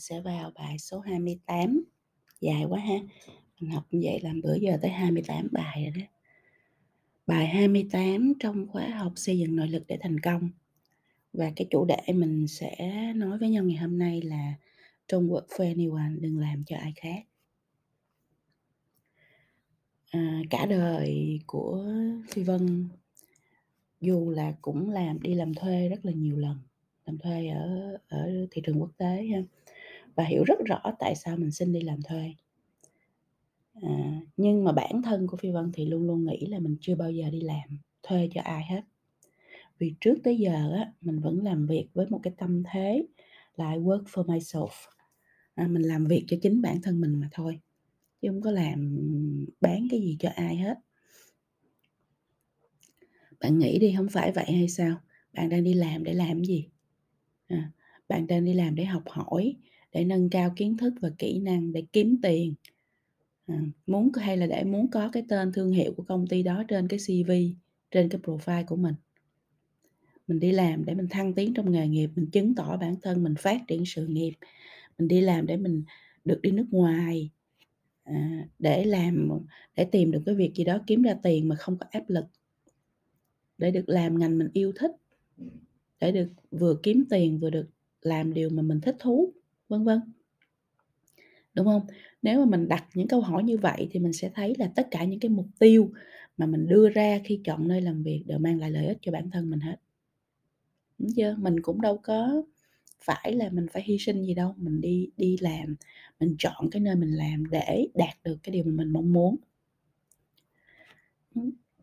sẽ vào bài số 28. Dài quá ha. Mình học như vậy làm bữa giờ tới 28 bài rồi đó. Bài 28 trong khóa học xây dựng nội lực để thành công. Và cái chủ đề mình sẽ nói với nhau ngày hôm nay là trong work for anyone, đừng làm cho ai khác. À, cả đời của Phi Vân dù là cũng làm đi làm thuê rất là nhiều lần làm thuê ở ở thị trường quốc tế ha và hiểu rất rõ tại sao mình xin đi làm thuê. À, nhưng mà bản thân của phi vân thì luôn luôn nghĩ là mình chưa bao giờ đi làm thuê cho ai hết. Vì trước tới giờ á mình vẫn làm việc với một cái tâm thế là I work for myself. À, mình làm việc cho chính bản thân mình mà thôi chứ không có làm bán cái gì cho ai hết. Bạn nghĩ đi không phải vậy hay sao? Bạn đang đi làm để làm gì? À, bạn đang đi làm để học hỏi để nâng cao kiến thức và kỹ năng để kiếm tiền. À, muốn hay là để muốn có cái tên thương hiệu của công ty đó trên cái cv trên cái profile của mình. Mình đi làm để mình thăng tiến trong nghề nghiệp mình chứng tỏ bản thân mình phát triển sự nghiệp. Mình đi làm để mình được đi nước ngoài à, để làm để tìm được cái việc gì đó kiếm ra tiền mà không có áp lực. Để được làm ngành mình yêu thích để được vừa kiếm tiền vừa được làm điều mà mình thích thú vân vân. Đúng không? Nếu mà mình đặt những câu hỏi như vậy thì mình sẽ thấy là tất cả những cái mục tiêu mà mình đưa ra khi chọn nơi làm việc đều mang lại lợi ích cho bản thân mình hết. Đúng chưa? Mình cũng đâu có phải là mình phải hy sinh gì đâu, mình đi đi làm, mình chọn cái nơi mình làm để đạt được cái điều mà mình mong muốn.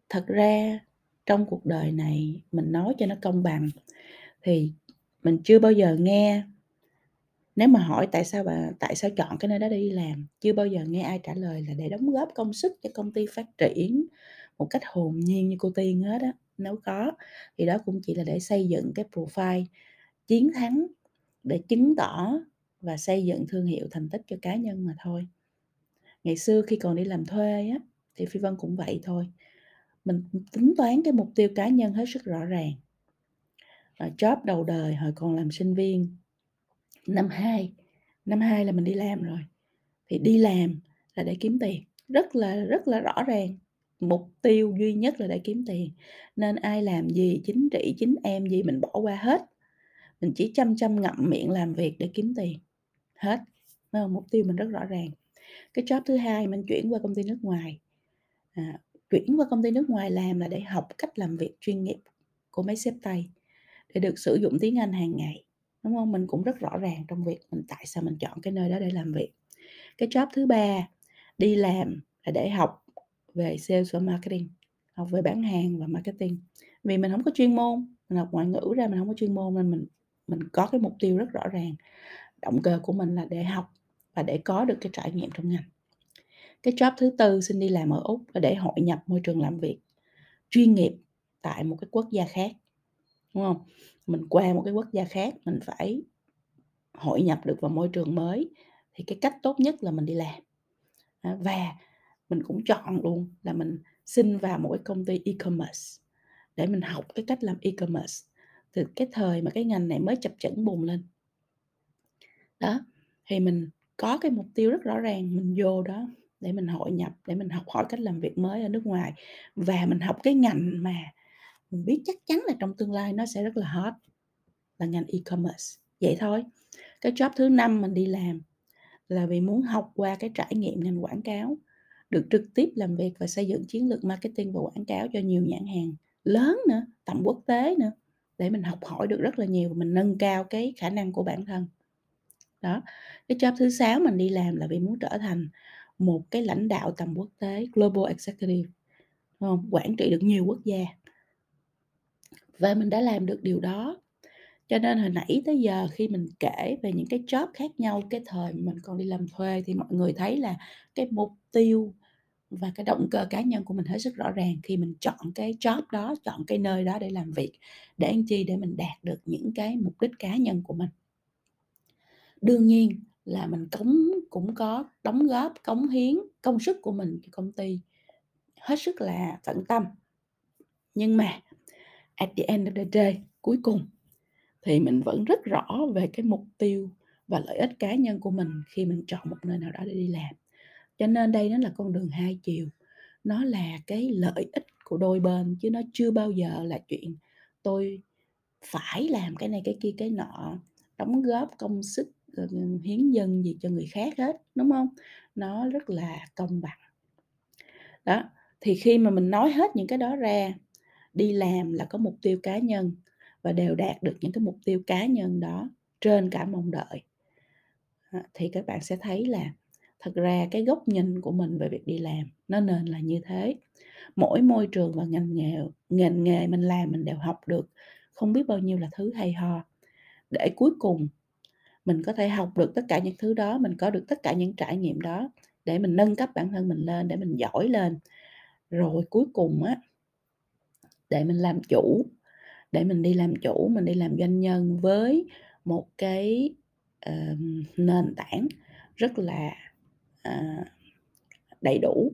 Thật ra trong cuộc đời này mình nói cho nó công bằng thì mình chưa bao giờ nghe nếu mà hỏi tại sao bà, tại sao chọn cái nơi đó đi làm, chưa bao giờ nghe ai trả lời là để đóng góp công sức cho công ty phát triển một cách hồn nhiên như cô tiên hết á. Nếu có, thì đó cũng chỉ là để xây dựng cái profile chiến thắng, để chứng tỏ và xây dựng thương hiệu thành tích cho cá nhân mà thôi. Ngày xưa khi còn đi làm thuê á, thì phi vân cũng vậy thôi. Mình tính toán cái mục tiêu cá nhân hết sức rõ ràng. Ờ, job đầu đời, hồi còn làm sinh viên năm 2 năm 2 là mình đi làm rồi. Thì đi làm là để kiếm tiền rất là rất là rõ ràng. Mục tiêu duy nhất là để kiếm tiền. Nên ai làm gì chính trị chính em gì mình bỏ qua hết. Mình chỉ chăm chăm ngậm miệng làm việc để kiếm tiền. Hết. Mục tiêu mình rất rõ ràng. Cái job thứ hai mình chuyển qua công ty nước ngoài. À, chuyển qua công ty nước ngoài làm là để học cách làm việc chuyên nghiệp của mấy sếp Tây để được sử dụng tiếng Anh hàng ngày đúng không? Mình cũng rất rõ ràng trong việc mình tại sao mình chọn cái nơi đó để làm việc. Cái job thứ ba, đi làm là để học về sales và marketing, học về bán hàng và marketing. Vì mình không có chuyên môn, mình học ngoại ngữ ra mình không có chuyên môn nên mình mình có cái mục tiêu rất rõ ràng. Động cơ của mình là để học và để có được cái trải nghiệm trong ngành. Cái job thứ tư, xin đi làm ở úc là để hội nhập môi trường làm việc chuyên nghiệp tại một cái quốc gia khác. Đúng không? Mình qua một cái quốc gia khác, mình phải hội nhập được vào môi trường mới, thì cái cách tốt nhất là mình đi làm. À, và mình cũng chọn luôn là mình xin vào một cái công ty e-commerce để mình học cái cách làm e-commerce từ cái thời mà cái ngành này mới chập chững bùng lên. Đó, thì mình có cái mục tiêu rất rõ ràng, mình vô đó để mình hội nhập, để mình học hỏi cách làm việc mới ở nước ngoài. Và mình học cái ngành mà mình biết chắc chắn là trong tương lai nó sẽ rất là hot là ngành e-commerce. Vậy thôi, cái job thứ năm mình đi làm là vì muốn học qua cái trải nghiệm ngành quảng cáo, được trực tiếp làm việc và xây dựng chiến lược marketing và quảng cáo cho nhiều nhãn hàng lớn nữa, tầm quốc tế nữa, để mình học hỏi được rất là nhiều và mình nâng cao cái khả năng của bản thân. Đó, cái job thứ sáu mình đi làm là vì muốn trở thành một cái lãnh đạo tầm quốc tế, global executive không? quản trị được nhiều quốc gia và mình đã làm được điều đó. Cho nên hồi nãy tới giờ khi mình kể về những cái job khác nhau, cái thời mình còn đi làm thuê thì mọi người thấy là cái mục tiêu và cái động cơ cá nhân của mình hết sức rõ ràng khi mình chọn cái job đó, chọn cái nơi đó để làm việc, để anh chi để mình đạt được những cái mục đích cá nhân của mình. Đương nhiên là mình cũng cũng có đóng góp, cống hiến công sức của mình cho công ty, hết sức là tận tâm. Nhưng mà at the end of the day cuối cùng thì mình vẫn rất rõ về cái mục tiêu và lợi ích cá nhân của mình khi mình chọn một nơi nào đó để đi làm. Cho nên đây nó là con đường hai chiều, nó là cái lợi ích của đôi bên chứ nó chưa bao giờ là chuyện tôi phải làm cái này cái kia cái nọ, đóng góp công sức, ờ, hiến dâng gì cho người khác hết, đúng không? Nó rất là công bằng. Đó, thì khi mà mình nói hết những cái đó ra, đi làm là có mục tiêu cá nhân và đều đạt được những cái mục tiêu cá nhân đó trên cả mong đợi. À, thì các bạn sẽ thấy là thật ra cái góc nhìn của mình về việc đi làm nó nên là như thế. Mỗi môi trường và ngành nghề ngành nghề mình làm mình đều học được không biết bao nhiêu là thứ hay ho, để cuối cùng mình có thể học được tất cả những thứ đó, mình có được tất cả những trải nghiệm đó để mình nâng cấp bản thân mình lên, để mình giỏi lên. Rồi cuối cùng á để mình làm chủ, để mình đi làm chủ, mình đi làm doanh nhân với một cái, uh, nền tảng rất là, uh, đầy đủ,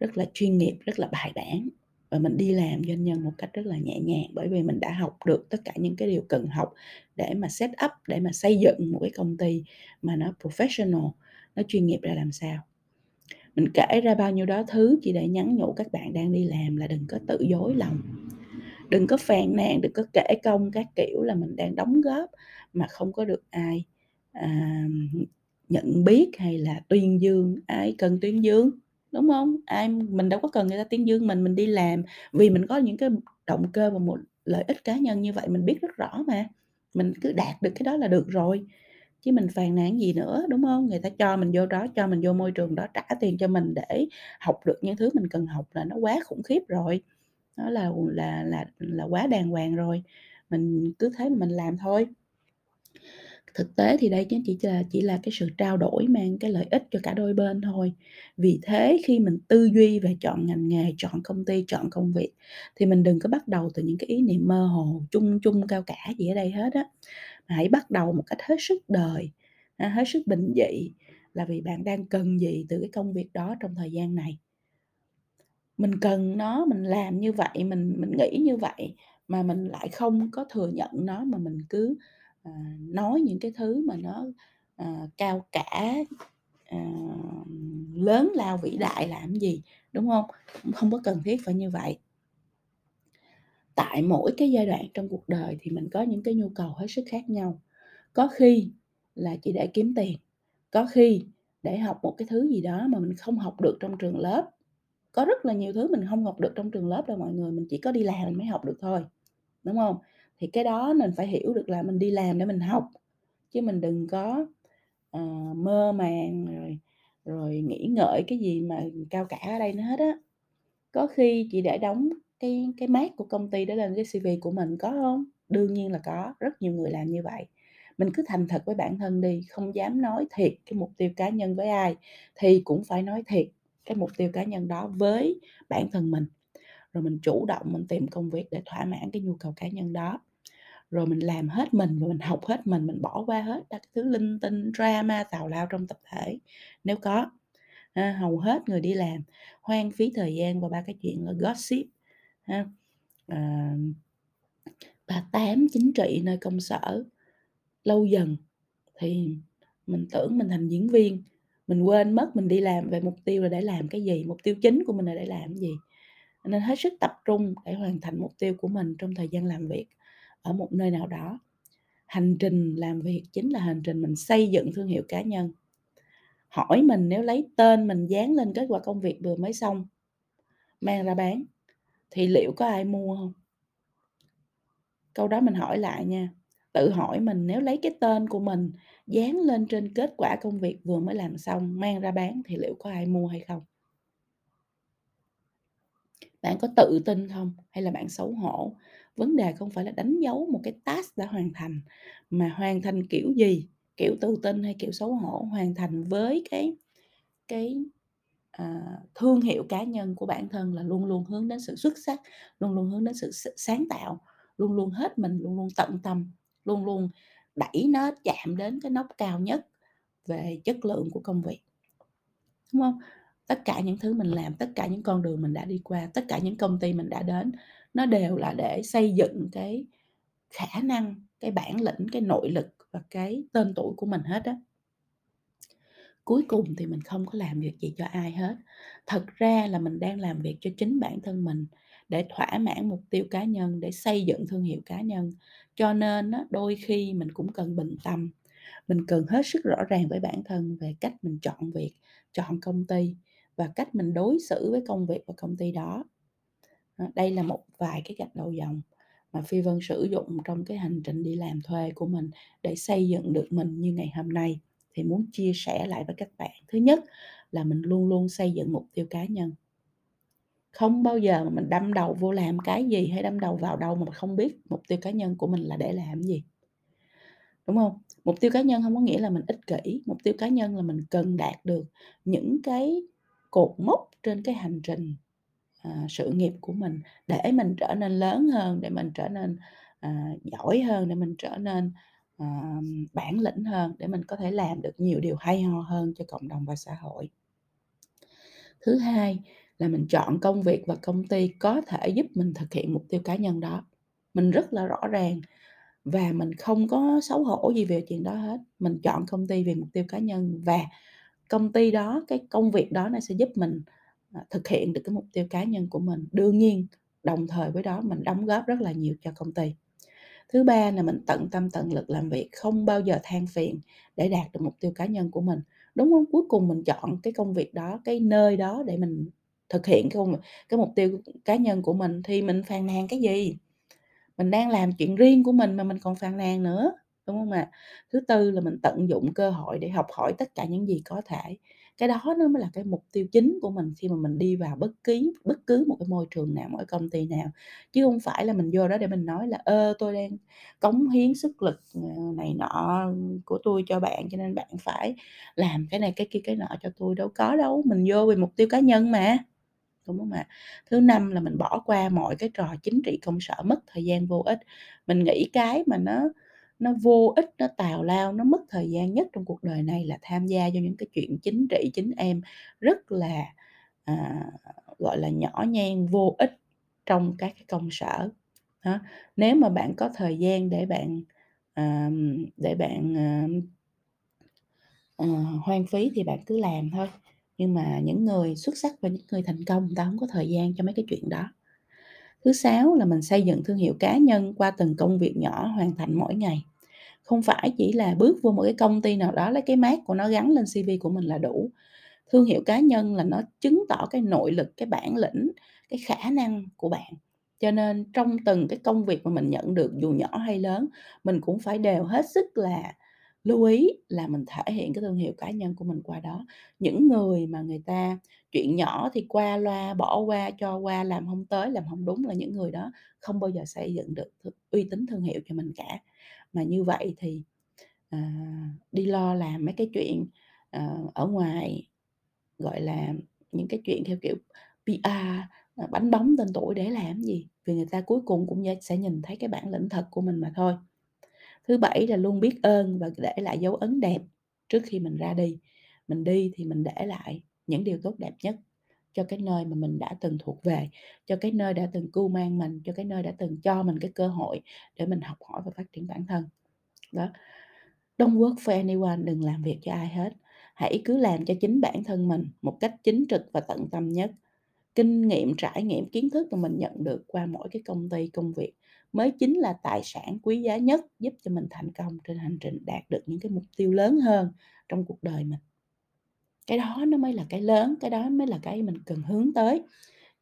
rất là chuyên nghiệp, rất là bài bản và mình đi làm doanh nhân một cách rất là nhẹ nhàng, bởi vì mình đã học được tất cả những cái điều cần học để mà set up, để mà xây dựng một cái công ty mà nó professional, nó chuyên nghiệp ra làm sao. Mình kể ra bao nhiêu đó thứ chỉ để nhắn nhủ các bạn đang đi làm là đừng có tự dối lòng. Đừng có phàn nàn, đừng có kể công các kiểu là mình đang đóng góp mà không có được ai, à, nhận biết hay là tuyên dương, ai cần tuyên dương, đúng không? Ai mình đâu có cần người ta tuyên dương mình, mình đi làm vì mình có những cái động cơ và một lợi ích cá nhân như vậy mình biết rất rõ mà. Mình cứ đạt được cái đó là được rồi, chứ mình phàn nàn gì nữa, đúng không? Người ta cho mình vô đó, cho mình vô môi trường đó, trả tiền cho mình để học được những thứ mình cần học là nó quá khủng khiếp rồi, nó là là là là quá đàng hoàng rồi, mình cứ thế mình làm thôi. Thực tế thì đây chính chỉ là chỉ là cái sự trao đổi mang cái lợi ích cho cả đôi bên thôi. Vì thế khi mình tư duy về chọn ngành nghề, chọn công ty, chọn công việc thì mình đừng có bắt đầu từ những cái ý niệm mơ hồ, chung chung, cao cả gì ở đây hết á, mà hãy bắt đầu một cách hết sức đời, à, hết sức bình dị là vì bạn đang cần gì từ cái công việc đó trong thời gian này. Mình cần nó, mình làm như vậy, mình mình nghĩ như vậy mà mình lại không có thừa nhận nó mà mình cứ, à, nói những cái thứ mà nó, à, cao cả, à, lớn lao vĩ đại làm gì, đúng không không có cần thiết phải như vậy. Tại mỗi cái giai đoạn trong cuộc đời thì mình có những cái nhu cầu hết sức khác nhau. Có khi là chỉ để kiếm tiền, có khi để học một cái thứ gì đó mà mình không học được trong trường lớp. Có rất là nhiều thứ mình không học được trong trường lớp đâu mọi người, mình chỉ có đi làm mình mới học được thôi, đúng không Thì cái đó mình phải hiểu được là mình đi làm để mình học, chứ mình đừng có, uh, mơ màng rồi rồi nghĩ ngợi cái gì mà cao cả ở đây nữa hết á. Có khi chị để đóng cái cái mát của công ty đó lên cái CV của mình, có không Đương nhiên là có, rất nhiều người làm như vậy. Mình cứ thành thật với bản thân đi, không dám nói thiệt cái mục tiêu cá nhân với ai thì cũng phải nói thiệt cái mục tiêu cá nhân đó với bản thân mình. Rồi mình chủ động mình tìm công việc để thỏa mãn cái nhu cầu cá nhân đó. Rồi mình làm hết mình và mình học hết mình, mình bỏ qua hết các thứ linh tinh, drama tào lao trong tập thể nếu có. Ha, hầu hết người đi làm hoang phí thời gian vào ba cái chuyện là gossip, ha, ờ, à, bà tám chính trị nơi công sở. Lâu dần thì mình tưởng mình thành diễn viên, mình quên mất mình đi làm về mục tiêu là để làm cái gì, mục tiêu chính của mình là để làm cái gì. Nên hết sức tập trung để hoàn thành mục tiêu của mình trong thời gian làm việc ở một nơi nào đó. Hành trình làm việc chính là hành trình mình xây dựng thương hiệu cá nhân. Hỏi mình nếu lấy tên mình dán lên kết quả công việc vừa mới xong, mang ra bán thì liệu có ai mua không Câu đó mình hỏi lại nha, tự hỏi mình nếu lấy cái tên của mình dán lên trên kết quả công việc vừa mới làm xong, mang ra bán thì liệu có ai mua hay không? Bạn có tự tin không hay là bạn xấu hổ? Vấn đề không phải là đánh dấu một cái task đã hoàn thành, mà hoàn thành kiểu gì, kiểu tự tin hay kiểu xấu hổ, hoàn thành với cái cái, à, thương hiệu cá nhân của bản thân là luôn luôn hướng đến sự xuất sắc, luôn luôn hướng đến sự sáng tạo, luôn luôn hết mình, luôn luôn tận tâm, luôn luôn đẩy nó chạm đến cái nóc cao nhất về chất lượng của công việc. Đúng không Tất cả những thứ mình làm, tất cả những con đường mình đã đi qua, tất cả những công ty mình đã đến, nó đều là để xây dựng cái khả năng, cái bản lĩnh, cái nội lực và cái tên tuổi của mình hết á. Cuối cùng thì mình không có làm việc gì cho ai hết. Thật ra là mình đang làm việc cho chính bản thân mình để thỏa mãn mục tiêu cá nhân, để xây dựng thương hiệu cá nhân. Cho nên á, đôi khi mình cũng cần bình tâm, mình cần hết sức rõ ràng với bản thân về cách mình chọn việc, chọn công ty và cách mình đối xử với công việc và công ty đó. Đó, đây là một vài cái gạch đầu dòng mà Phi Vân sử dụng trong cái hành trình đi làm thuê của mình để xây dựng được mình như ngày hôm nay thì muốn chia sẻ lại với các bạn. Thứ nhất là mình luôn luôn xây dựng mục tiêu cá nhân. Không bao giờ mà mình đâm đầu vô làm cái gì hay đâm đầu vào đâu mà không biết mục tiêu cá nhân của mình là để làm gì. Đúng không? Mục tiêu cá nhân không có nghĩa là mình ích kỷ, mục tiêu cá nhân là mình cần đạt được những cái cột mốc trên cái hành trình, à, sự nghiệp của mình để mình trở nên lớn hơn, để mình trở nên, à, giỏi hơn, để mình trở nên, à, bản lĩnh hơn, để mình có thể làm được nhiều điều hay ho hơn cho cộng đồng và xã hội. Thứ hai là mình chọn công việc và công ty có thể giúp mình thực hiện mục tiêu cá nhân đó. Mình rất là rõ ràng và mình không có xấu hổ gì về chuyện đó hết. Mình chọn công ty vì mục tiêu cá nhân và công ty đó, cái công việc đó nó sẽ giúp mình, à, thực hiện được cái mục tiêu cá nhân của mình. Đương nhiên, đồng thời với đó mình đóng góp rất là nhiều cho công ty. Thứ ba là mình tận tâm tận lực làm việc, không bao giờ than phiền để đạt được mục tiêu cá nhân của mình, đúng không? Cuối cùng mình chọn cái công việc đó, cái nơi đó để mình thực hiện cái công cái mục tiêu cá nhân của mình thì mình phàn nàn cái gì? Mình đang làm chuyện riêng của mình mà mình còn phàn nàn nữa, đúng không ạ? Thứ tư là mình tận dụng cơ hội để học hỏi tất cả những gì có thể. Cái đó nó mới là cái mục tiêu chính của mình khi mà mình đi vào bất kỳ bất cứ một cái môi trường nào, một cái công ty nào, chứ không phải là mình vô đó để mình nói là "Ơ, tôi đang cống hiến sức lực, ờ, này nọ của tôi cho bạn, cho nên bạn phải làm cái này, cái kia, cái nọ cho tôi." Đâu có đâu, mình vô vì mục tiêu cá nhân mà, đúng không ạ? Thứ năm là mình bỏ qua mọi cái trò chính trị công sở, mất thời gian vô ích. Mình nghĩ cái mà nó nó vô ích, nó tào lao, nó mất thời gian nhất trong cuộc đời này là tham gia cho những cái chuyện chính trị, chính em rất là, à, gọi là, nhỏ nhen, vô ích trong các cái công sở. Đó, nếu mà bạn có thời gian để bạn, à, để bạn, à à, hoang phí thì bạn cứ làm thôi, nhưng mà những người xuất sắc và những người thành công người ta không có thời gian cho mấy cái chuyện đó. Thứ sáu là mình xây dựng thương hiệu cá nhân qua từng công việc nhỏ hoàn thành mỗi ngày. Không phải chỉ là bước vô một cái công ty nào đó lấy cái mát của nó gắn lên CV của mình là đủ. Thương hiệu cá nhân là nó chứng tỏ cái nội lực, cái bản lĩnh, cái khả năng của bạn. Cho nên trong từng cái công việc mà mình nhận được dù nhỏ hay lớn, mình cũng phải đều hết sức là lưu ý là mình thể hiện cái thương hiệu cá nhân của mình qua đó. Những người mà người ta chuyện nhỏ thì qua loa, bỏ qua, cho qua, làm không tới, làm không đúng là những người đó không bao giờ xây dựng được uy tín thương hiệu cho mình cả. Mà như vậy thì, à, đi lo làm mấy cái chuyện, ờ, ở ngoài, gọi là, những cái chuyện theo kiểu PR, ờ, bánh bóng tên tuổi để làm gì? Vì người ta cuối cùng cũng sẽ nhìn thấy cái bản lĩnh thật của mình mà thôi. Thứ bảy là luôn biết ơn và để lại dấu ấn đẹp trước khi mình ra đi. Mình đi thì mình để lại những điều tốt đẹp nhất cho cái nơi mà mình đã từng thuộc về, cho cái nơi đã từng cưu mang mình, cho cái nơi đã từng cho mình cái cơ hội để mình học hỏi và phát triển bản thân. Đó, don't work for anyone, đừng làm việc cho ai hết. Hãy cứ làm cho chính bản thân mình một cách chính trực và tận tâm nhất. Kinh nghiệm, trải nghiệm, kiến thức mà mình nhận được qua mỗi cái công ty, công việc mới chính là tài sản quý giá nhất giúp cho mình thành công trên hành trình đạt được những cái mục tiêu lớn hơn trong cuộc đời mình. Cái đó nó mới là cái lớn, cái đó mới là cái mình cần hướng tới.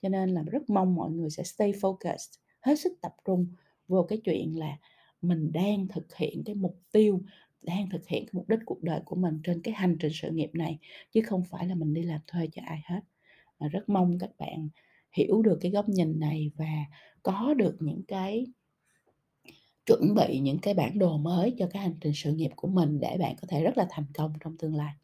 Cho nên là rất mong mọi người sẽ stay focused, hết sức tập trung vô cái chuyện là mình đang thực hiện cái mục tiêu, đang thực hiện cái mục đích cuộc đời của mình trên cái hành trình sự nghiệp này, chứ không phải là mình đi làm thuê cho ai hết. Và rất mong các bạn hiểu được cái góc nhìn này và có được những cái chuẩn bị những cái bản đồ mới cho cái hành trình sự nghiệp của mình để bạn có thể rất là thành công trong tương lai.